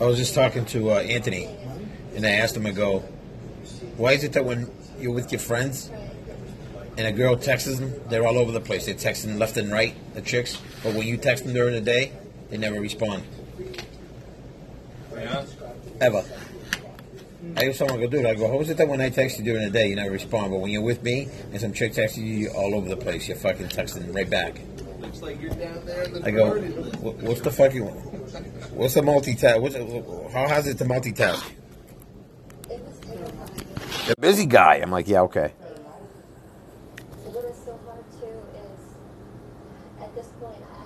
I was just talking to uh, Anthony, and I asked him, I go, why is it that when you're with your friends and a girl texts them, they're all over the place. They're texting left and right, the chicks, but when you text them during the day, they never respond. Yeah. Ever. I asked someone, go, dude, I go, how is it that when I text you during the day, you never respond, but when you're with me and some chick texts you, you're all over the place, you're fucking texting right back. Looks like you're down there in the I go, "Wh- what's the fucking, what's a multitask? What's a, how hard is it to multitask? A busy guy. I'm like, yeah, okay. So what is so hard too is, at this point, I